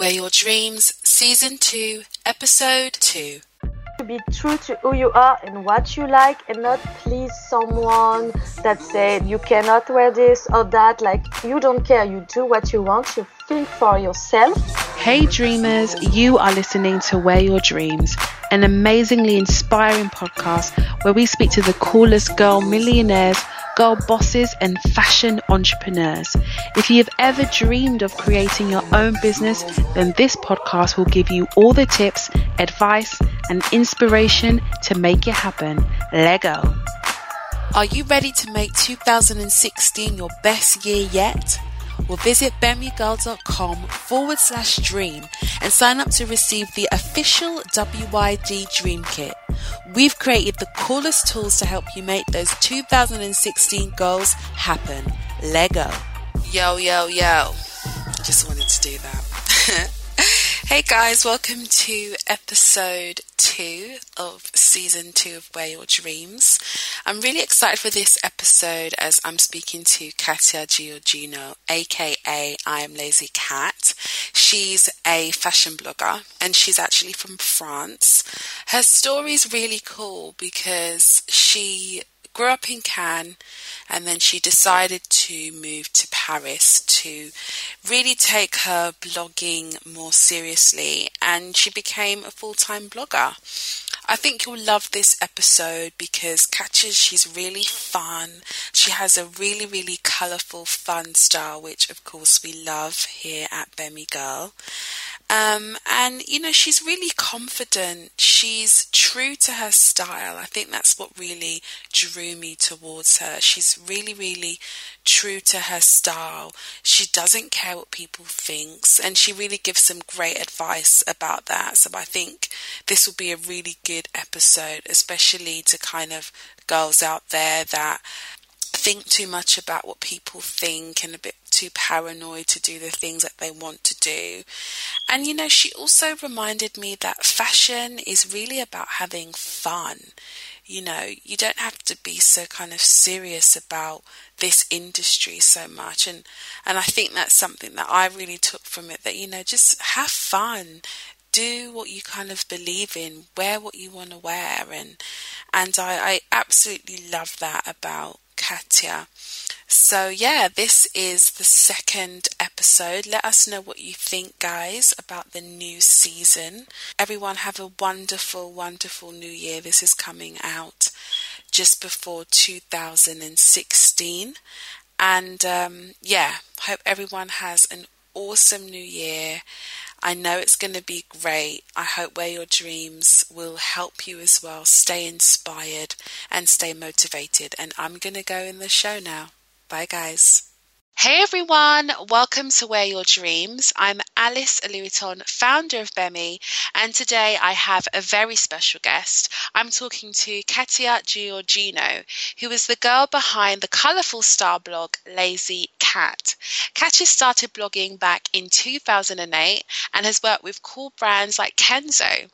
Wear Your Dreams, Season 2, Episode 2. to be true to who you are and what you like and not please someone that said you cannot wear this or that like you don't care. You do what you want. You think for yourself Hey dreamers, you are listening to Wear Your Dreams, an amazingly inspiring podcast where we speak to the coolest girl millionaires, girl bosses, and fashion entrepreneurs. If you have ever dreamed of creating your own business, then this podcast will give you all the tips, advice, and inspiration to make it happen. Lego. Are you ready to make 2016 your best year yet? Well, visit bemmygirl.com forward slash dream and sign up to receive the official WYD Dream Kit. We've created the coolest tools to help you make those 2016 goals happen. Lego. Yo, yo, yo. Just wanted to do that. hey guys, welcome to episode two of season two of Wear Your Dreams. I'm really excited for this episode as I'm speaking to Katia Giorgino, aka I Am Lazy Cat. She's a fashion blogger and she's actually from France. Her story's really cool because she grew up in Cannes and then she decided to move to Paris to really take her blogging more seriously and she became a full-time blogger. I think you'll love this episode because Katya, she's really fun. She has a really, really colourful, fun style, which of course we love here at Bemmy Girl. Um, and you know, she's really confident. She's true to her style. I think that's what really drew me towards her. She's really, really true to her style. She doesn't care what people thinks, and she really gives some great advice about that. So I think this will be a really good episode, especially to kind of girls out there that think too much about what people think and a bit too paranoid to do the things that they want to do. And you know, she also reminded me that fashion is really about having fun. You know, you don't have to be so kind of serious about this industry so much and and I think that's something that I really took from it that you know just have fun do what you kind of believe in wear what you want to wear and and I, I absolutely love that about Katya. So, yeah, this is the second episode. Let us know what you think, guys, about the new season. Everyone, have a wonderful, wonderful new year. This is coming out just before 2016. And um, yeah, hope everyone has an awesome new year. I know it's going to be great. I hope Wear Your Dreams will help you as well. Stay inspired and stay motivated. And I'm going to go in the show now. Bye, guys. Hey everyone, welcome to Wear Your Dreams. I'm Alice Louiton, founder of Bemmy, and today I have a very special guest. I'm talking to Katia Giorgino, who is the girl behind the colourful star blog Lazy Cat. Katia started blogging back in 2008 and has worked with cool brands like Kenzo.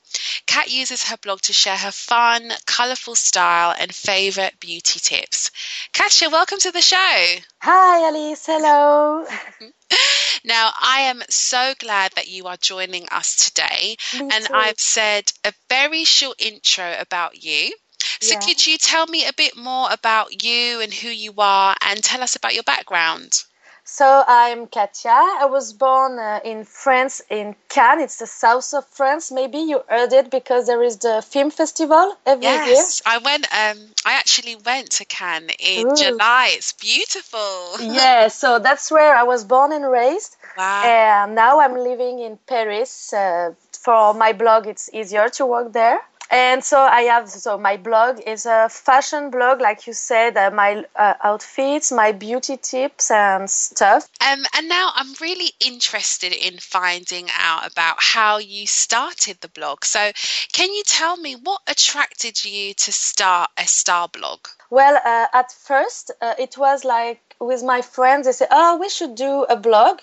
Kat uses her blog to share her fun, colourful style and favourite beauty tips. Katia, welcome to the show. hi alice hello Now, I am so glad that you are joining us today. Me and too. I've said a very short intro about you. So, Yeah. could you tell me a bit more about you and who you are and tell us about your background? So I'm Katia. I was born uh, in France, in Cannes. It's the south of France. Maybe you heard it because there is the film festival every yes, year. Yes, I went. Um, I actually went to Cannes in Ooh. July. It's beautiful. yeah, so that's where I was born and raised. Wow. And now I'm living in Paris. Uh, for my blog, it's easier to work there and so I have so my blog is a fashion blog, like you said, uh, my uh, outfits, my beauty tips and stuff. Um, and now I'm really interested in finding out about how you started the blog. So, can you tell me what attracted you to start a star blog? Well, uh, at first uh, it was like with my friends, they said, "Oh, we should do a blog."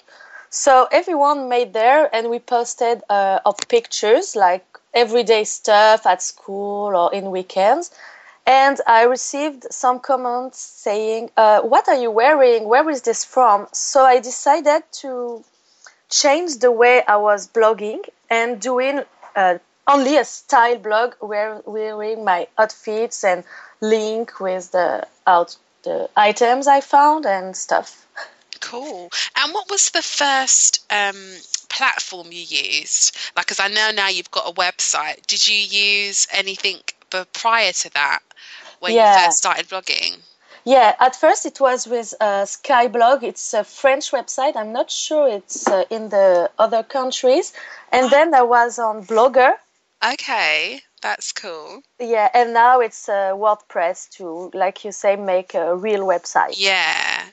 So everyone made there, and we posted uh, of pictures like everyday stuff at school or in weekends. And I received some comments saying, uh, What are you wearing? Where is this from? So I decided to change the way I was blogging and doing uh, only a style blog where wearing my outfits and link with the out the items I found and stuff. Cool. And what was the first um, platform you used? Like, because I know now you've got a website. Did you use anything prior to that when yeah. you first started blogging? Yeah, at first it was with uh, Skyblog. It's a French website. I'm not sure it's uh, in the other countries. And then I was on Blogger. Okay, that's cool. Yeah, and now it's uh, WordPress to, like you say, make a real website. Yeah.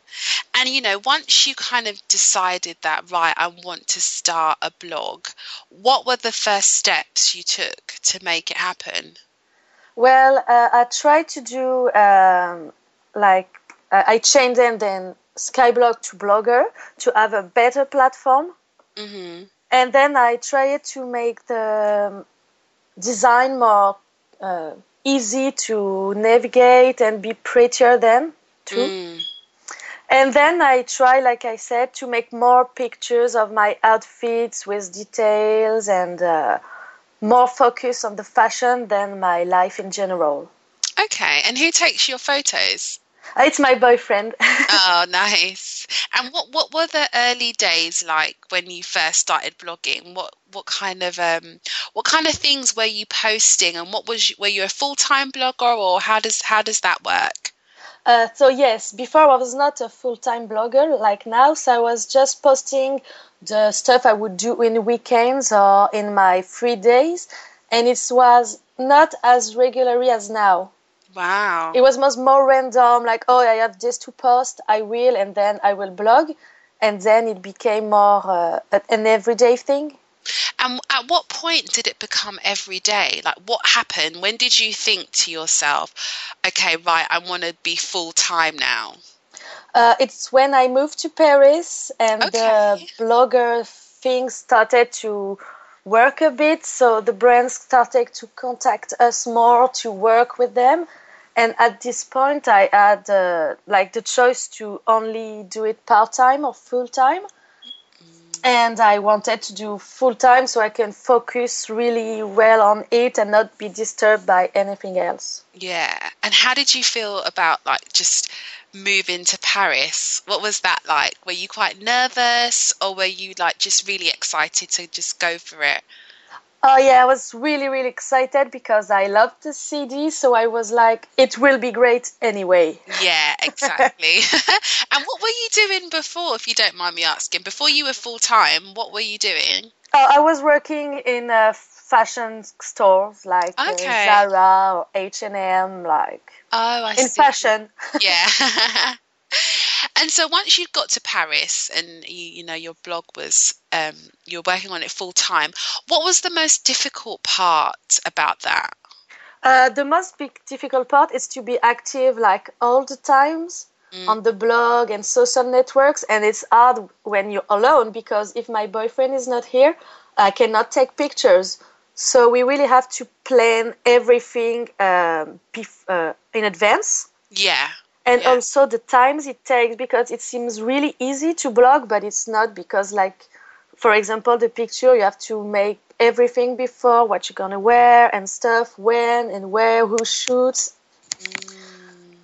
And you know, once you kind of decided that, right, I want to start a blog, what were the first steps you took to make it happen? Well, uh, I tried to do um, like uh, I changed them then Skyblog to Blogger to have a better platform. Mm-hmm. And then I tried to make the um, design more uh, easy to navigate and be prettier then too. Mm. And then I try, like I said, to make more pictures of my outfits with details and uh, more focus on the fashion than my life in general. Okay, and who takes your photos? It's my boyfriend. oh, nice. And what what were the early days like when you first started blogging? What what kind of um what kind of things were you posting and what was were you a full-time blogger or how does how does that work? Uh, so yes, before I was not a full-time blogger like now, so I was just posting the stuff I would do in weekends or in my free days, and it was not as regularly as now. Wow. It was much more random, like, oh, I have this to post, I will, and then I will blog. And then it became more uh, an everyday thing. And at what point did it become every day? Like, what happened? When did you think to yourself, okay, right, I want to be full time now? Uh, it's when I moved to Paris and okay. the blogger thing started to work a bit. So the brands started to contact us more to work with them. And at this point, I had uh, like the choice to only do it part time or full time and I wanted to do full time so I can focus really well on it and not be disturbed by anything else. Yeah. And how did you feel about like just moving to Paris? What was that like? Were you quite nervous or were you like just really excited to just go for it? Oh yeah, I was really really excited because I loved the CD, so I was like, it will be great anyway. Yeah, exactly. and what were you doing before, if you don't mind me asking? Before you were full time, what were you doing? Oh, I was working in uh, fashion stores like uh, okay. uh, Zara or H and M, like oh, I in see. fashion. Yeah. And so once you got to Paris and you, you know your blog was um, you're working on it full time, what was the most difficult part about that? Uh, the most big difficult part is to be active like all the times mm. on the blog and social networks, and it's hard when you're alone because if my boyfriend is not here, I cannot take pictures. So we really have to plan everything um, bef- uh, in advance. Yeah and yeah. also the times it takes because it seems really easy to blog but it's not because like for example the picture you have to make everything before what you're gonna wear and stuff when and where who shoots mm.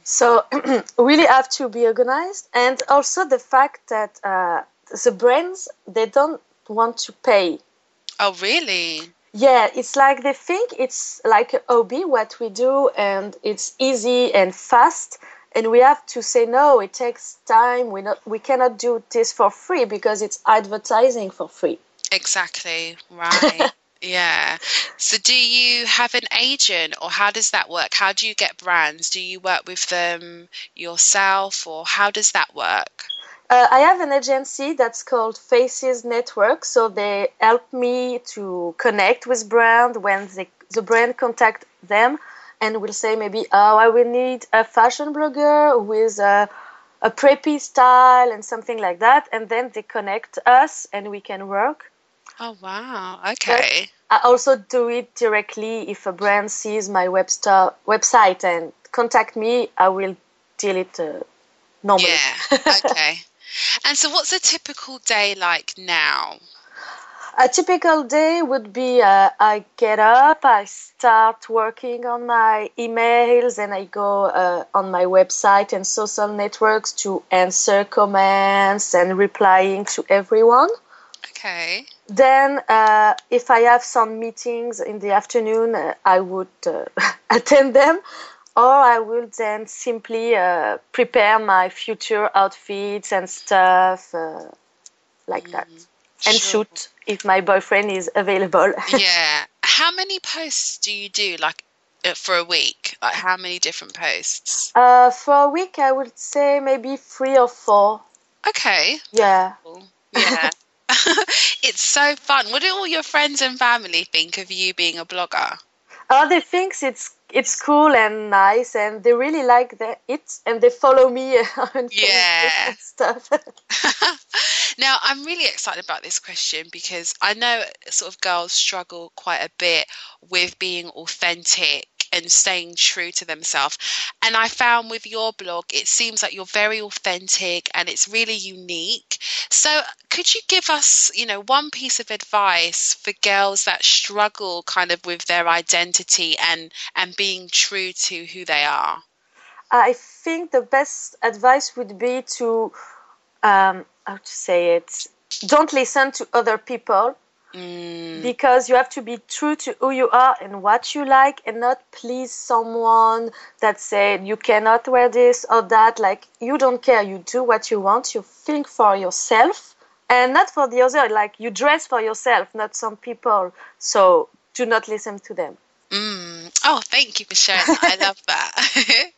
So really have to be organized, and also the fact that uh, the brands they don't want to pay. Oh, really? Yeah, it's like they think it's like a hobby what we do, and it's easy and fast. And we have to say no. It takes time. We not we cannot do this for free because it's advertising for free. Exactly. Right. Yeah. So, do you have an agent, or how does that work? How do you get brands? Do you work with them yourself, or how does that work? Uh, I have an agency that's called Faces Network, so they help me to connect with brand when they, the brand contact them and will say maybe, oh, I will need a fashion blogger with a, a preppy style and something like that, and then they connect us and we can work. Oh wow! Okay. But I also do it directly if a brand sees my web star, website and contact me. I will deal it uh, normally. Yeah. Okay. and so, what's a typical day like now? A typical day would be uh, I get up, I start working on my emails, and I go uh, on my website and social networks to answer comments and replying to everyone. Okay. Then, uh, if I have some meetings in the afternoon, uh, I would uh, attend them, or I will then simply uh, prepare my future outfits and stuff uh, like mm, that, and sure. shoot if my boyfriend is available. yeah. How many posts do you do, like uh, for a week? Like how many different posts? Uh, for a week, I would say maybe three or four. Okay. Yeah. Yeah. it's so fun. What do all your friends and family think of you being a blogger? Oh, they think it's it's cool and nice, and they really like the, it, and they follow me on yeah. stuff. now, I'm really excited about this question because I know sort of girls struggle quite a bit with being authentic and staying true to themselves. And I found with your blog, it seems like you're very authentic and it's really unique. So, could you give us, you know, one piece of advice for girls that struggle kind of with their identity and and being true to who they are? I think the best advice would be to, um, how to say it, don't listen to other people Mm. Because you have to be true to who you are and what you like and not please someone that said you cannot wear this or that. Like you don't care. You do what you want. You think for yourself and not for the other. Like you dress for yourself, not some people. So do not listen to them. Mm. Oh, thank you for sharing that. I love that.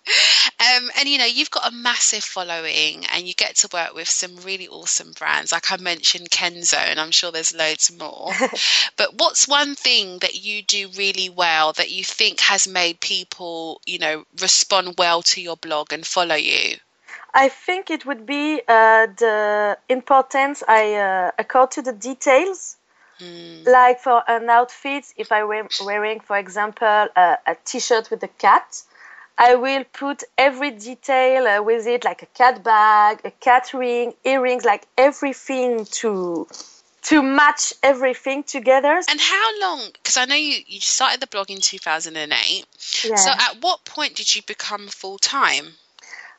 um, and you know, you've got a massive following and you get to work with some really awesome brands. Like I mentioned Kenzo, and I'm sure there's loads more. but what's one thing that you do really well that you think has made people, you know, respond well to your blog and follow you? I think it would be uh, the importance I uh, accord to the details Mm. Like for an outfit, if I were wearing, for example, a, a t-shirt with a cat, I will put every detail uh, with it, like a cat bag, a cat ring, earrings, like everything to to match everything together. And how long? Because I know you, you started the blog in 2008. Yeah. So at what point did you become full time?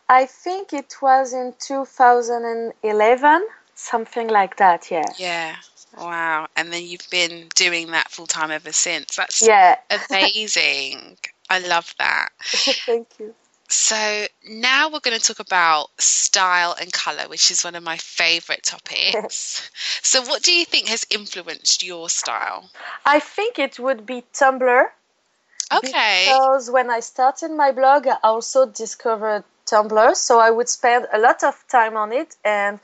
I think it was in 2011, something like that. Yeah. Yeah. Wow. And then you've been doing that full time ever since. That's yeah. amazing. I love that. Thank you. So now we're going to talk about style and color, which is one of my favorite topics. so, what do you think has influenced your style? I think it would be Tumblr. Okay. Because when I started my blog, I also discovered Tumblr, so I would spend a lot of time on it and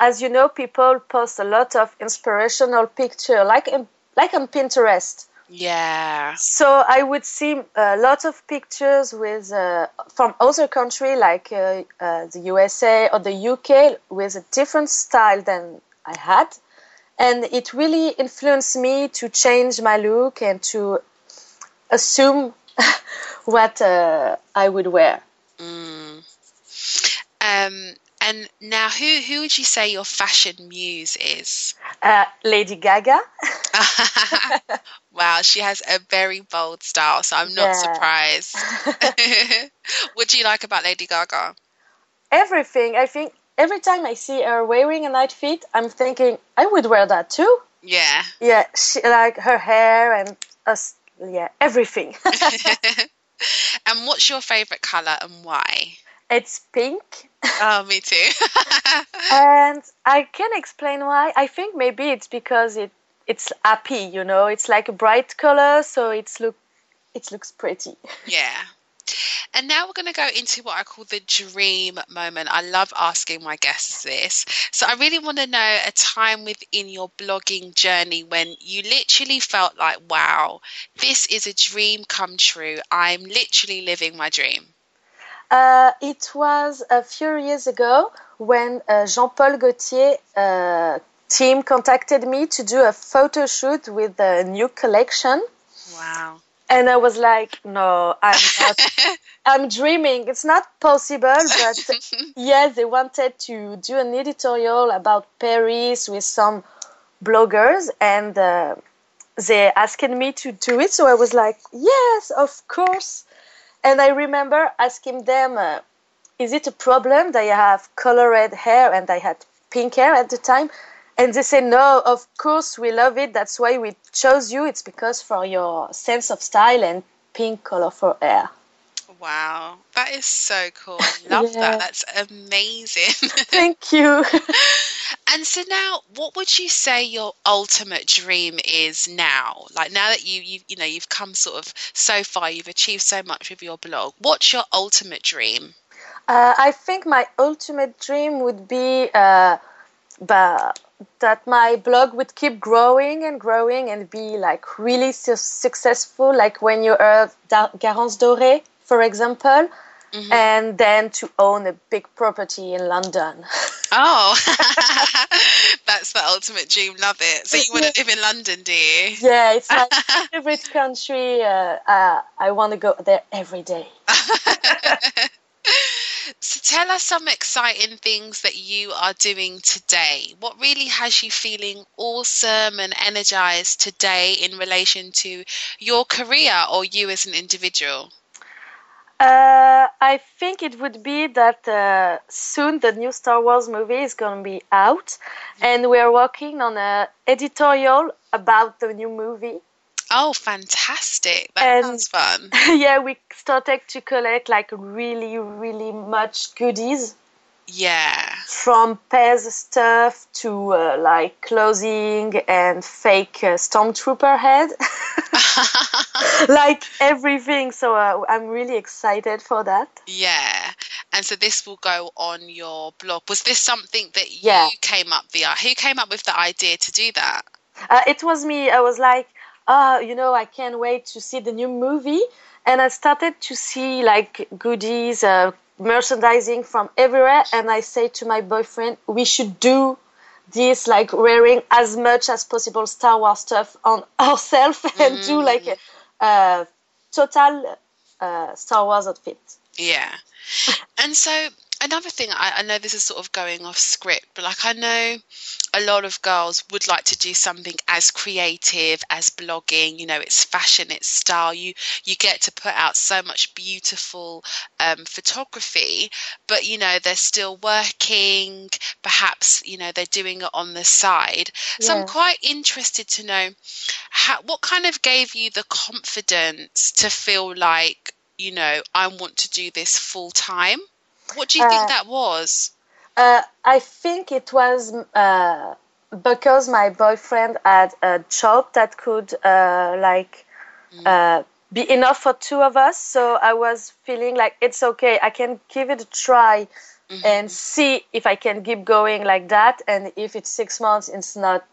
as you know, people post a lot of inspirational picture, like in, like on Pinterest. Yeah. So I would see a lot of pictures with uh, from other country like uh, uh, the USA or the UK with a different style than I had, and it really influenced me to change my look and to assume what uh, I would wear. Mm. Um, and now, who who would you say your fashion muse is? Uh, Lady Gaga. wow, she has a very bold style, so I'm not Yeah. surprised. what do you like about Lady Gaga? Everything. I think every time I see her wearing an outfit, I'm thinking I would wear that too. Yeah. Yeah, she, like her hair and us. Yeah, everything. and what's your favorite color and why? It's pink, Oh, me too. and I can explain why. I think maybe it's because it it's happy. You know, it's like a bright color, so it's look it looks pretty. yeah. And now we're going to go into what I call the dream moment. I love asking my guests this. So I really want to know a time within your blogging journey when you literally felt like, wow, this is a dream come true. I'm literally living my dream. Uh, it was a few years ago when uh, Jean-Paul Gaultier uh, team contacted me to do a photo shoot with a new collection. Wow. And I was like, no, I'm not. I'm dreaming. It's not possible, but yes, they wanted to do an editorial about Paris with some bloggers, and uh, they asked me to do it. So I was like, yes, of course. And I remember asking them, uh, is it a problem that I have colored hair and I had pink hair at the time? And they say, no, of course, we love it. That's why we chose you. It's because for your sense of style and pink color for hair. Wow. That is so cool. I love Yeah. that. That's amazing. Thank you. And so now, what would you say your ultimate dream is now? Like now that you you you know you've come sort of so far, you've achieved so much with your blog. What's your ultimate dream? Uh, I think my ultimate dream would be uh, that my blog would keep growing and growing and be like really su- successful, like when you heard da- Garance Doré, for example, and then to own a big property in London. Oh, that's the ultimate dream. Love it. So you want to live in London, do you? yeah, it's my favorite country. Uh, uh, I want to go there every day. So tell us some exciting things that you are doing today. What really has you feeling awesome and energized today in relation to your career or you as an individual? Uh, I think it would be that uh, soon the new Star Wars movie is going to be out, and we are working on a editorial about the new movie. Oh, fantastic. That And- sounds fun. yeah, we started to collect like really, really much goodies Yeah. from Pez stuff to uh, like clothing and fake uh, stormtrooper head, like everything. So uh, I'm really excited for that. Yeah. And so this will go on your blog. Was this something that you Yeah. came up the who came up with the idea to do that? Uh, it was me. I was like, oh, you know, I can't wait to see the new movie. And I started to see like goodies, uh, merchandising from everywhere. And I say to my boyfriend, we should do this, like wearing as much as possible Star Wars stuff on ourselves and do like a, a total uh, Star Wars outfit. Yeah. And so another thing, I, I know this is sort of going off script, but like I know a lot of girls would like to do something as creative as blogging. You know, it's fashion, it's style. You you get to put out so much beautiful um, photography, but you know they're still working. Perhaps you know they're doing it on the side. So I'm quite interested to know how, what kind of gave you the confidence to feel like you know I want to do this full time. What do you Uh, think that was? Uh, I think it was uh, because my boyfriend had a job that could uh, like uh, be enough for two of us. So I was feeling like it's okay. I can give it a try and see if I can keep going like that. And if it's six months, it's not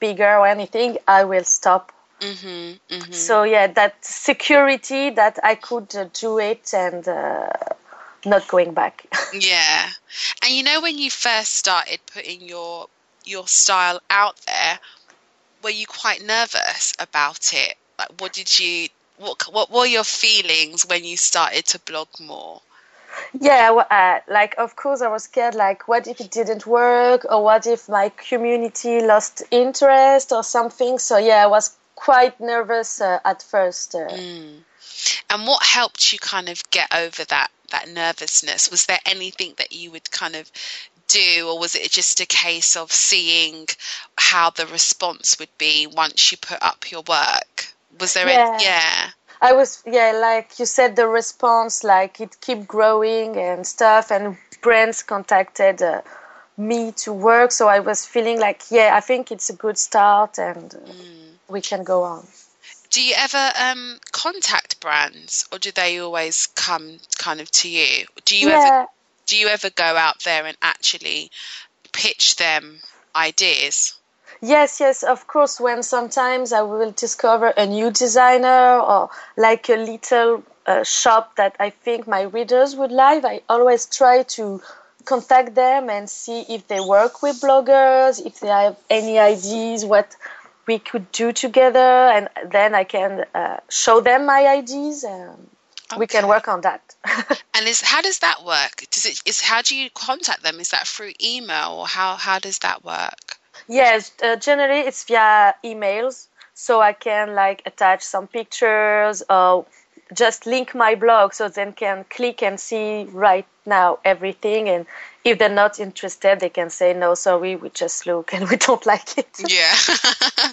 bigger or anything, I will stop. hmm hmm So yeah, that security that I could uh, do it and uh, not going back. Yeah. And you know when you first started putting your your style out there, were you quite nervous about it? Like what did you what what were your feelings when you started to blog more? Yeah, uh, like of course I was scared. Like, what if it didn't work, or what if my community lost interest or something? So yeah, I was quite nervous uh, at first. Uh, Mm. And what helped you kind of get over that that nervousness? Was there anything that you would kind of do, or was it just a case of seeing how the response would be once you put up your work? Was there Yeah. any, yeah. I was, yeah, like you said, the response, like it keep growing and stuff, and brands contacted uh, me to work, so I was feeling like, yeah, I think it's a good start, and uh, we can go on. Do you ever um, contact brands, or do they always come kind of to you? Do you ever do you ever go out there and actually pitch them ideas? yes, yes, of course. When sometimes I will discover a new designer or like a little uh, shop that I think my readers would like, I always try to contact them and see if they work with bloggers, if they have any ideas, what we could do together, and then I can uh, show them my ideas, and we can work on that. And is how does that work? Does it is how do you contact them? Is that through email or how how does that work? yes, uh, generally it's via emails, so I can like attach some pictures or just link my blog, so they can click and see right now everything, and if they're not interested, they can say no, sorry, we just look and we don't like it. Yeah.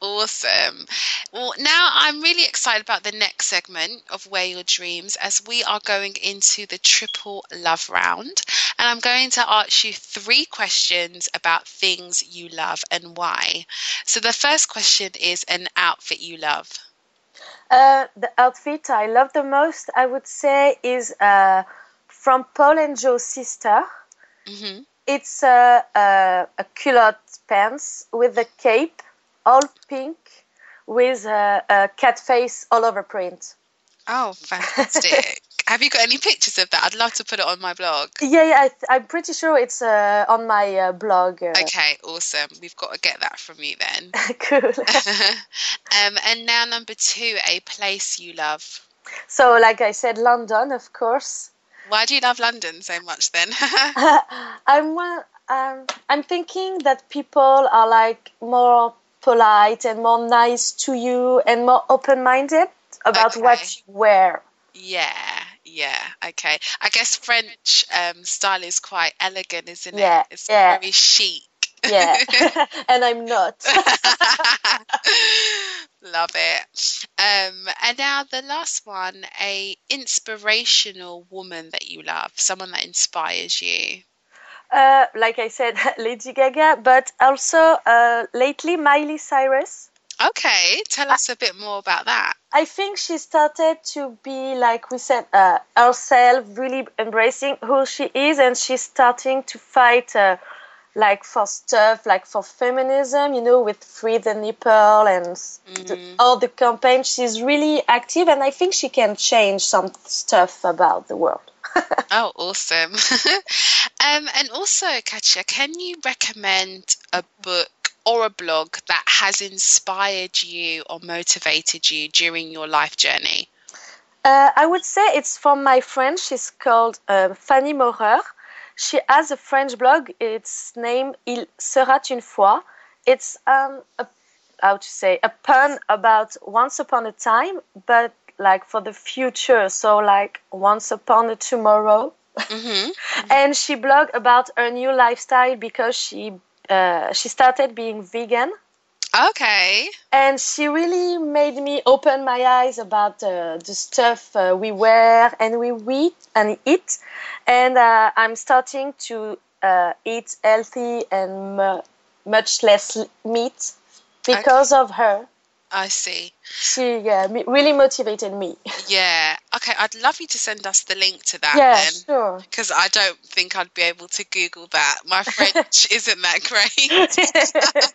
awesome. Well, now I'm really excited about the next segment of Wear Your Dreams as we are going into the triple love round. And I'm going to ask you three questions about things you love and why. So the first question is an outfit you love. Uh, the outfit I love the most, I would say, is uh, from Paul and Joe's sister. hmm It's uh, uh, a culotte pants with a cape, all pink, with a, a cat face all over print. Oh, fantastic. Have you got any pictures of that? I'd love to put it on my blog. Yeah, yeah I th- I'm pretty sure it's uh, on my uh, blog. Uh, Okay, awesome. We've got to get that from you then. cool. um, and now, number two, a place you love. so, like I said, London, of course. Why do you love London so much then? I'm one- um, I'm thinking that people are like more polite and more nice to you and more open-minded about what you wear. yeah, yeah, okay. I guess French um, style is quite elegant, isn't it? Yeah, it? It's yeah. very chic. Yeah, and I'm not. Love it. Um, and now the last one, a inspirational woman that you love, someone that inspires you. Uh, like I said, Lady Gaga, but also uh, lately Miley Cyrus. Okay, tell us a bit more about that. I think she started to be, like we said, uh, herself, really embracing who she is, and she's starting to fight, uh, like for stuff, like for feminism, you know, with Free the Nipple and s- the, all the campaign. She's really active, and I think she can change some stuff about the world. Oh, awesome. um, and also, Katja, can you recommend a book or a blog that has inspired you or motivated you during your life journey? Uh, I would say it's from my friend. She's called uh, Fanny Maurer. She has a French blog. It's named Il sera une fois. It's um, a, how to say a pun about once upon a time, but like for the future. So like once upon a tomorrow. hmm and she blogged about her new lifestyle because she uh, she started being vegan. Okay. and she really made me open my eyes about uh, the stuff uh, we wear and we eat and eat. And uh, i'm starting to uh, eat healthy and mu much less meat because of her I see. she yeah, really motivated me Yeah. Okay, I'd love you to send us the link to that yeah then. sure Because I don't think I'd be able to Google that. My French isn't that great.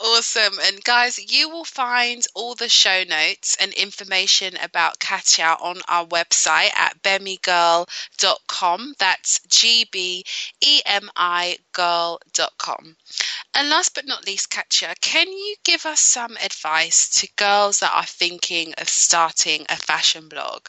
Awesome. And guys, you will find all the show notes and information about Katya on our website at bemigirl.com. That's G B E M I girl.com. And last but not least, Katya, can you give us some advice to girls that are thinking of starting a fashion blog?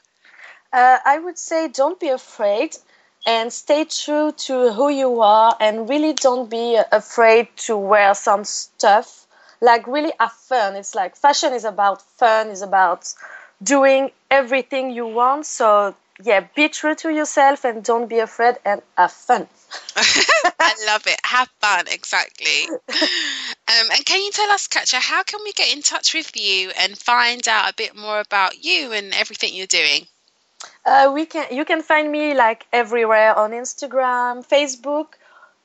Uh, I would say don't be afraid and stay true to who you are and really don't be afraid to wear some stuff like really have fun. It's like fashion is about fun, is about doing everything you want. So yeah, be true to yourself and don't be afraid and have fun. I love it. Have fun, exactly. Um, and can you tell us, Katja, how can we get in touch with you and find out a bit more about you and everything you're doing? Uh, we can you can find me like everywhere on Instagram, Facebook,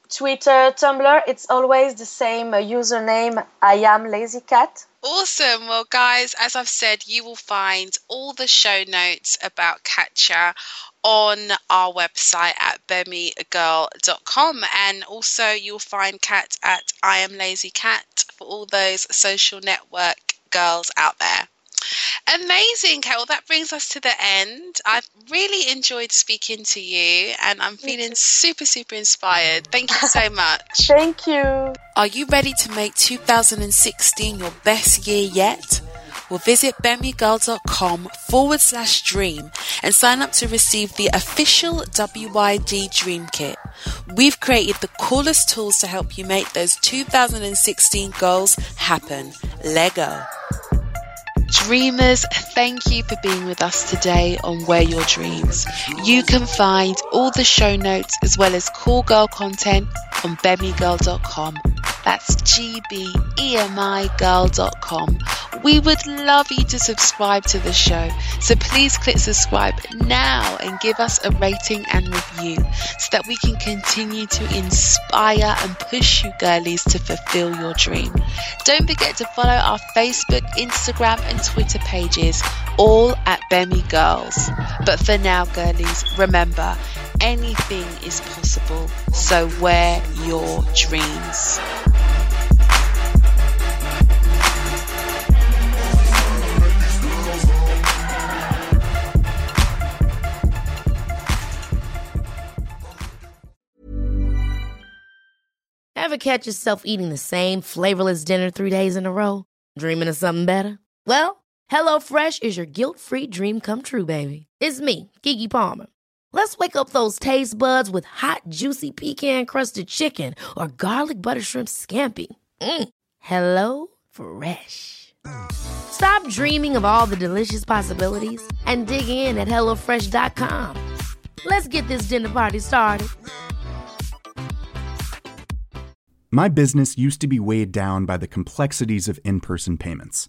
Twitter, Tumblr. It's always the same uh, username. I am Lazy Cat. Awesome. Well, guys, as I've said, you will find all the show notes about Katja on our website at bemmygirl.com. And also, you'll find Kat at I Am Lazy Cat for all those social network girls out there. Amazing, Carol. That brings us to the end. I've really enjoyed speaking to you and I'm feeling super, super inspired. Thank you so much. Thank you. Are you ready to make 2016 your best year yet? Well, visit bemmygirl.com forward slash dream and sign up to receive the official WYD Dream Kit. We've created the coolest tools to help you make those 2016 goals happen. Lego. Dreamers, thank you for being with us today on Wear Your Dreams. You can find all the show notes as well as cool girl content on bemmygirl.com. That's G-B-E-M-I girl.com. We would love you to subscribe to the show, so please click subscribe now and give us a rating and review so that we can continue to inspire and push you girlies to fulfill your dream. Don't forget to follow our Facebook, Instagram, and Twitter pages, all at Bemmy Girls. But for now, girlies, remember anything is possible, so wear your dreams. Ever catch yourself eating the same flavorless dinner three days in a row? Dreaming of something better? Well, HelloFresh is your guilt free dream come true, baby. It's me, Keke Palmer. Let's wake up those taste buds with hot, juicy pecan crusted chicken or garlic butter shrimp scampi. Mm. Hello Fresh. Stop dreaming of all the delicious possibilities and dig in at HelloFresh.com. Let's get this dinner party started. My business used to be weighed down by the complexities of in person payments.